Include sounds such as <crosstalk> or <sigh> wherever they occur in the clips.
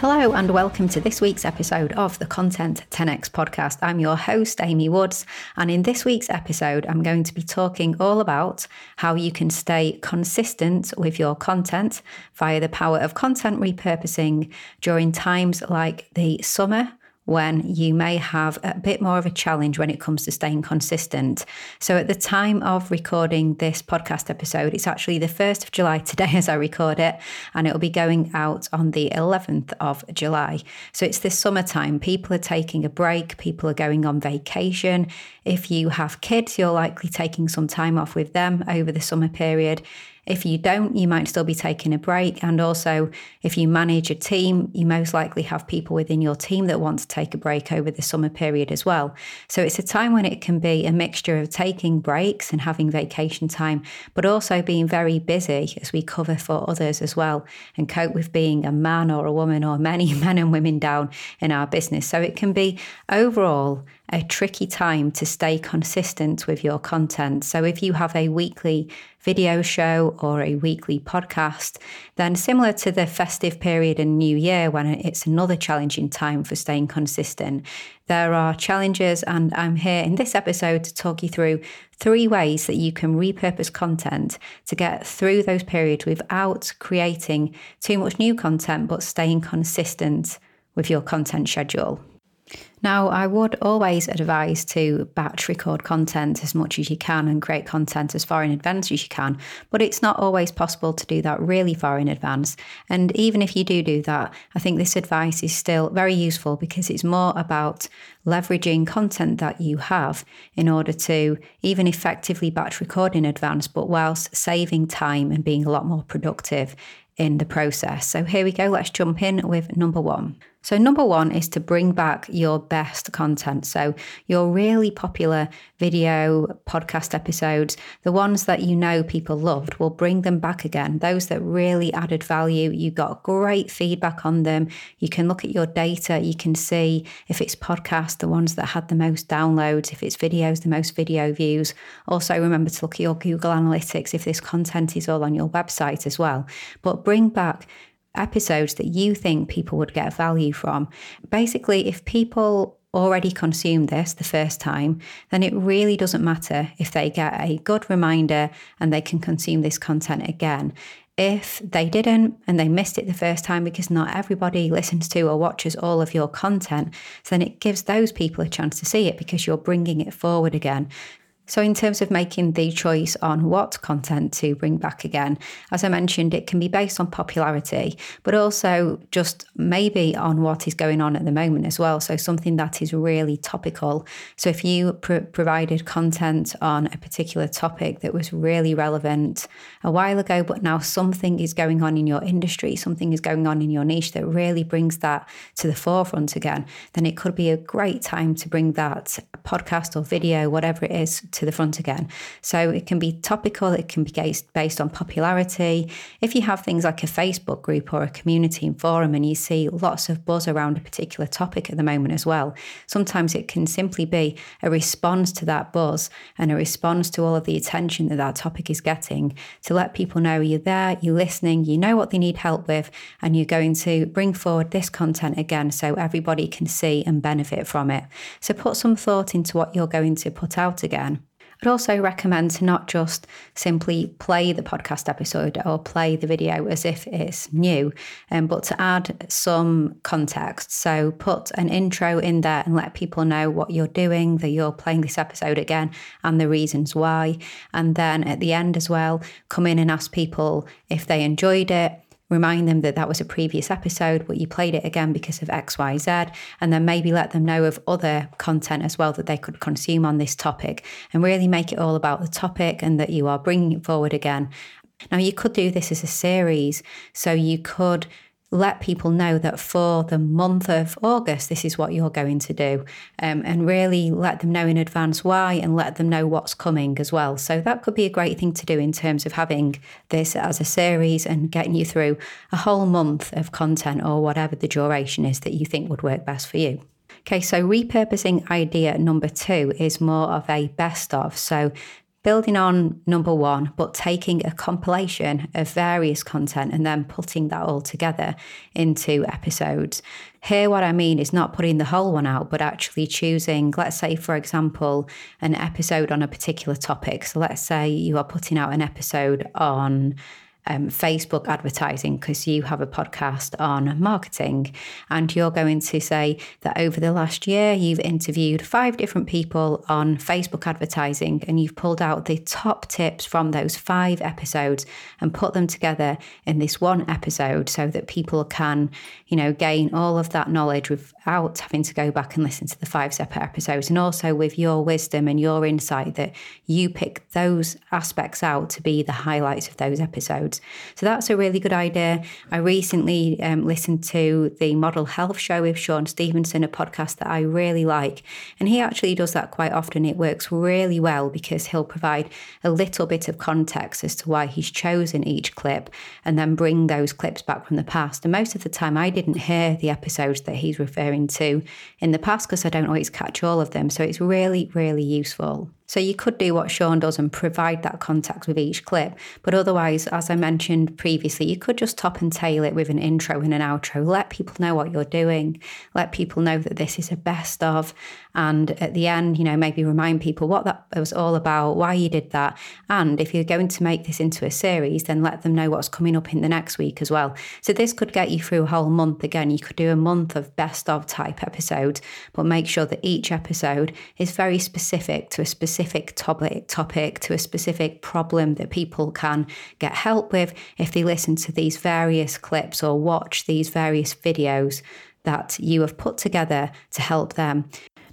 Hello, and welcome to this week's episode of the Content 10x podcast. I'm your host, Amy Woods, and in this week's episode, I'm going to be talking all about how you can stay consistent with your content via the power of content repurposing during times like the summer when you may have a bit more of a challenge when it comes to staying consistent. So, at the time of recording this podcast episode, it's actually the 1st of July today <laughs> as I record it, and it'll be going out on the 11th of July. So, it's the summertime. People are taking a break, people are going on vacation. If you have kids, you're likely taking some time off with them over the summer period. If you don't, you might still be taking a break. And also, if you manage a team, you most likely have people within your team that want to take a break over the summer period as well. So it's a time when it can be a mixture of taking breaks and having vacation time, but also being very busy as we cover for others as well and cope with being a man or a woman or many <laughs> men and women down in our business. So it can be overall a tricky time to stay consistent with your content. So, if you have a weekly video show or a weekly podcast, then similar to the festive period in New Year, when it's another challenging time for staying consistent, there are challenges. And I'm here in this episode to talk you through three ways that you can repurpose content to get through those periods without creating too much new content, but staying consistent with your content schedule. Now, I would always advise to batch record content as much as you can and create content as far in advance as you can, but it's not always possible to do that really far in advance. And even if you do do that, I think this advice is still very useful because it's more about leveraging content that you have in order to even effectively batch record in advance, but whilst saving time and being a lot more productive in the process. So here we go, let's jump in with number one. So, number one is to bring back your best content. So, your really popular video podcast episodes, the ones that you know people loved, will bring them back again. Those that really added value, you got great feedback on them. You can look at your data, you can see if it's podcast, the ones that had the most downloads, if it's videos, the most video views. Also, remember to look at your Google Analytics if this content is all on your website as well. But bring back episodes that you think people would get value from. Basically, if people already consumed this the first time, then it really doesn't matter if they get a good reminder and they can consume this content again. If they didn't and they missed it the first time because not everybody listens to or watches all of your content, then it gives those people a chance to see it because you're bringing it forward again. So, in terms of making the choice on what content to bring back again, as I mentioned, it can be based on popularity, but also just maybe on what is going on at the moment as well. So, something that is really topical. So, if you pr- provided content on a particular topic that was really relevant a while ago, but now something is going on in your industry, something is going on in your niche that really brings that to the forefront again, then it could be a great time to bring that podcast or video, whatever it is, to the front again. So it can be topical, it can be based on popularity. If you have things like a Facebook group or a community and forum and you see lots of buzz around a particular topic at the moment as well, sometimes it can simply be a response to that buzz and a response to all of the attention that that topic is getting to let people know you're there, you're listening, you know what they need help with, and you're going to bring forward this content again so everybody can see and benefit from it. So put some thought into what you're going to put out again. I'd also recommend to not just simply play the podcast episode or play the video as if it's new, um, but to add some context. So put an intro in there and let people know what you're doing, that you're playing this episode again, and the reasons why. And then at the end as well, come in and ask people if they enjoyed it remind them that that was a previous episode, but you played it again because of XYZ, and then maybe let them know of other content as well that they could consume on this topic and really make it all about the topic and that you are bringing it forward again. Now, you could do this as a series, so you could let people know that for the month of August, this is what you're going to do, um, and really let them know in advance why and let them know what's coming as well. So, that could be a great thing to do in terms of having this as a series and getting you through a whole month of content or whatever the duration is that you think would work best for you. Okay, so repurposing idea number two is more of a best of. So building on number one, but taking a compilation of various content and then putting that all together into episodes. Here, what I mean is not putting the whole one out, but actually choosing, let's say, for example, an episode on a particular topic. So let's say you are putting out an episode on um, Facebook advertising because you have a podcast on marketing and you're going to say that over the last year you've interviewed five different people on Facebook advertising and you've pulled out the top tips from those five episodes and put them together in this one episode so that people can, you know, gain all of that knowledge without having to go back and listen to the five separate episodes. And also with your wisdom and your insight that you pick those aspects out to be the highlights of those episodes episodes. So that's a really good idea. I recently um, listened to the Model Health Show with Shawn Stevenson, a podcast that I really like. And he actually does that quite often. It works really well because he'll provide a little bit of context as to why he's chosen each clip and then bring those clips back from the past. And most of the time, I didn't hear the episodes that he's referring to in the past because I don't always catch all of them. So it's really, really useful. So you could do what Shawn does and provide that context with each clip. But otherwise, as I mentioned previously, you could just top and tail it with an intro and an outro. Let people know what you're doing. Let people know that this is a best of. And at the end, you know, maybe remind people what that was all about, why you did that. And if you're going to make this into a series, then let them know what's coming up in the next week as well. So this could get you through a whole month. Again, you could do a month of best of type episodes, but make sure that each episode is very specific to a specific topic, topic to a specific problem that people can get help with if they listen to these various clips or watch these various videos that you have put together to help them.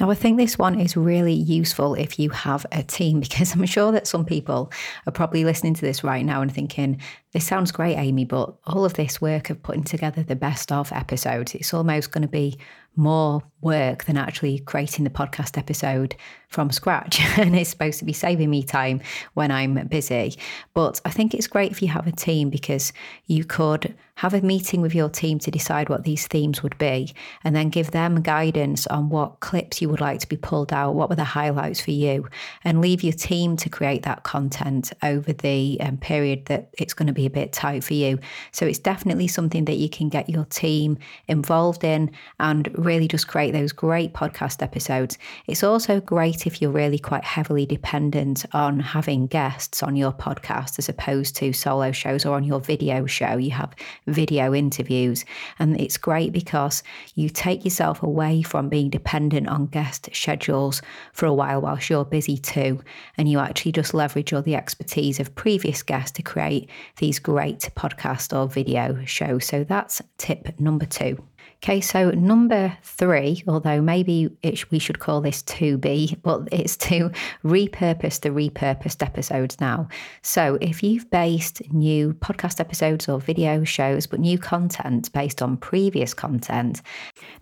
Now, I think this one is really useful if you have a team <laughs> because I'm sure that some people are probably listening to this right now and thinking, this sounds great, Amy, but all of this work of putting together the best of episodes, it's almost going to be more work than actually creating the podcast episode from scratch. <laughs> and it's supposed to be saving me time when I'm busy. But I think it's great if you have a team because you could have a meeting with your team to decide what these themes would be and then give them guidance on what clips you would like to be pulled out, what were the highlights for you, and leave your team to create that content over the um, period that it's going to be a bit tight for you. So it's definitely something that you can get your team involved in and really just create those great podcast episodes. It's also great if you're really quite heavily dependent on having guests on your podcast as opposed to solo shows or on your video show. You have video interviews, and it's great because you take yourself away from being dependent on guest schedules for a while whilst you're busy too. And you actually just leverage all the expertise of previous guests to create these great podcast or video shows. So that's tip number two. Okay, so number three, although maybe it, we should call this 2B, but it's to repurpose the repurposed episodes now. So if you've based new podcast episodes or video shows, but new content based on previous content,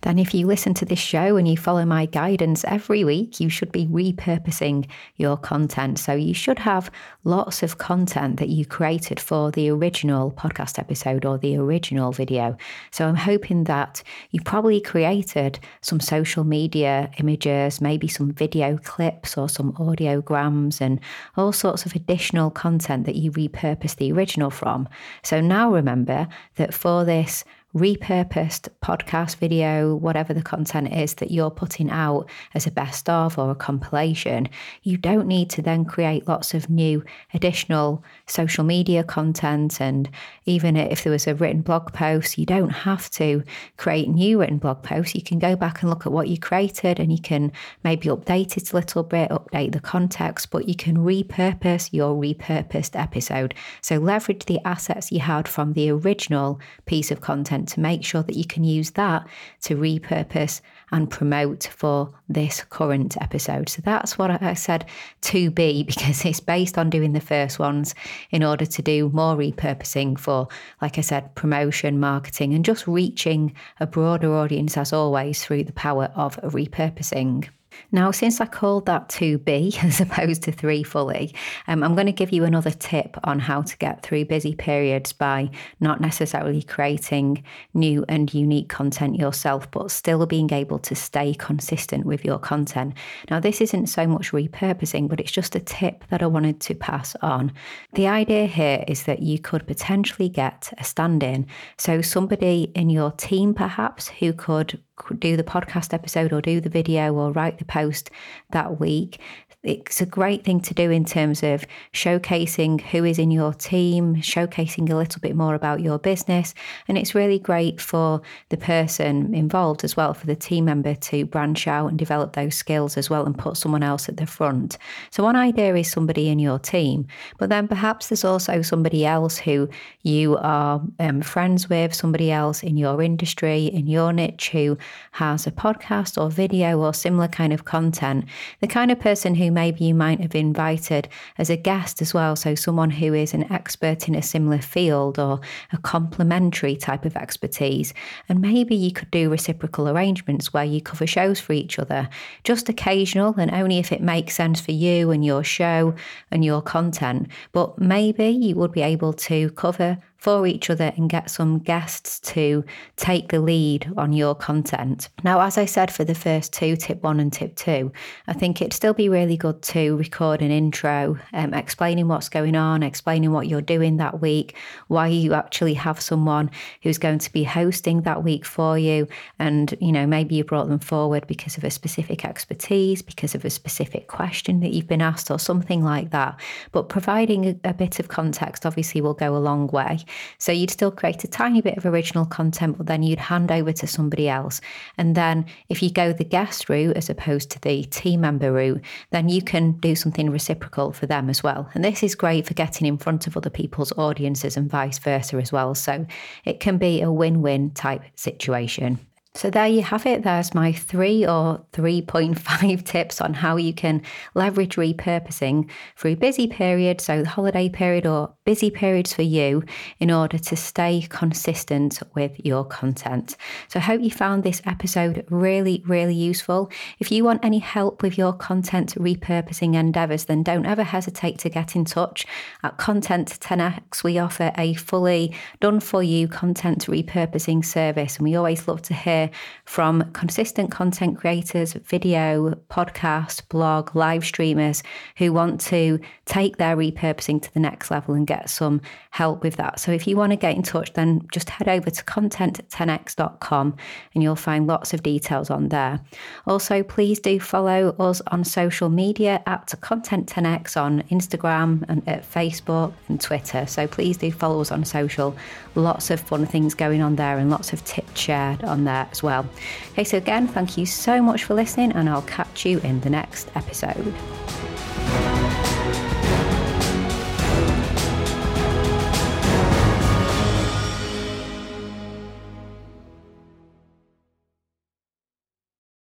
then if you listen to this show and you follow my guidance every week, you should be repurposing your content. So you should have lots of content that you created for the original podcast episode or the original video. So I'm hoping that you probably created some social media images, maybe some video clips or some audiograms and all sorts of additional content that you repurposed the original from. So now remember that for this repurposed podcast, video, whatever the content is that you're putting out as a best of or a compilation, you don't need to then create lots of new additional social media content. And even if there was a written blog post, you don't have to create new written blog posts. You can go back and look at what you created and you can maybe update it a little bit, update the context, but you can repurpose your repurposed episode. So leverage the assets you had from the original piece of content content to make sure that you can use that to repurpose and promote for this current episode. So that's what I said to be <laughs> because it's based on doing the first ones in order to do more repurposing for, like I said, promotion, marketing, and just reaching a broader audience as always through the power of repurposing. Now, since I called that 2B <laughs> as opposed to 3 fully, um, I'm going to give you another tip on how to get through busy periods by not necessarily creating new and unique content yourself, but still being able to stay consistent with your content. Now, this isn't so much repurposing, but it's just a tip that I wanted to pass on. The idea here is that you could potentially get a stand in. So, somebody in your team, perhaps, who could do the podcast episode or do the video or write the post that week it's a great thing to do in terms of showcasing who is in your team, showcasing a little bit more about your business. And it's really great for the person involved as well, for the team member to branch out and develop those skills as well and put someone else at the front. So, one idea is somebody in your team, but then perhaps there's also somebody else who you are um, friends with, somebody else in your industry, in your niche who has a podcast or video or similar kind of content. The kind of person who maybe you might have invited as a guest as well. So, someone who is an expert in a similar field or a complementary type of expertise. And maybe you could do reciprocal arrangements where you cover shows for each other, just occasional and only if it makes sense for you and your show and your content. But maybe you would be able to cover for each other and get some guests to take the lead on your content. Now, as I said for the first two, tip one and tip two, I think it'd still be really good to record an intro um, explaining what's going on, explaining what you're doing that week, why you actually have someone who's going to be hosting that week for you. And, you know, maybe you brought them forward because of a specific expertise, because of a specific question that you've been asked, or something like that. But providing a, a bit of context obviously will go a long way. So you'd still create a tiny bit of original content, but then you'd hand over to somebody else. And then if you go the guest route as opposed to the team member route, then you can do something reciprocal for them as well. And this is great for getting in front of other people's audiences and vice versa as well. So it can be a win win type situation. So, there you have it. There's my three or 3.5 <laughs> tips on how you can leverage repurposing through busy periods, so the holiday period or busy periods for you, in order to stay consistent with your content. So, I hope you found this episode really, really useful. If you want any help with your content repurposing endeavors, then don't ever hesitate to get in touch. At Content 10x, we offer a fully done for you content repurposing service, and we always love to hear from consistent content creators, video, podcast, blog, live streamers who want to take their repurposing to the next level and get some help with that. So if you want to get in touch, then just head over to content10x.com and you'll find lots of details on there. Also, please do follow us on social media at Content10x on Instagram and at Facebook and Twitter. So please do follow us on social. Lots of fun things going on there and lots of tips shared on there as well. Okay, so again, thank you so much for listening, and I'll catch you in the next episode.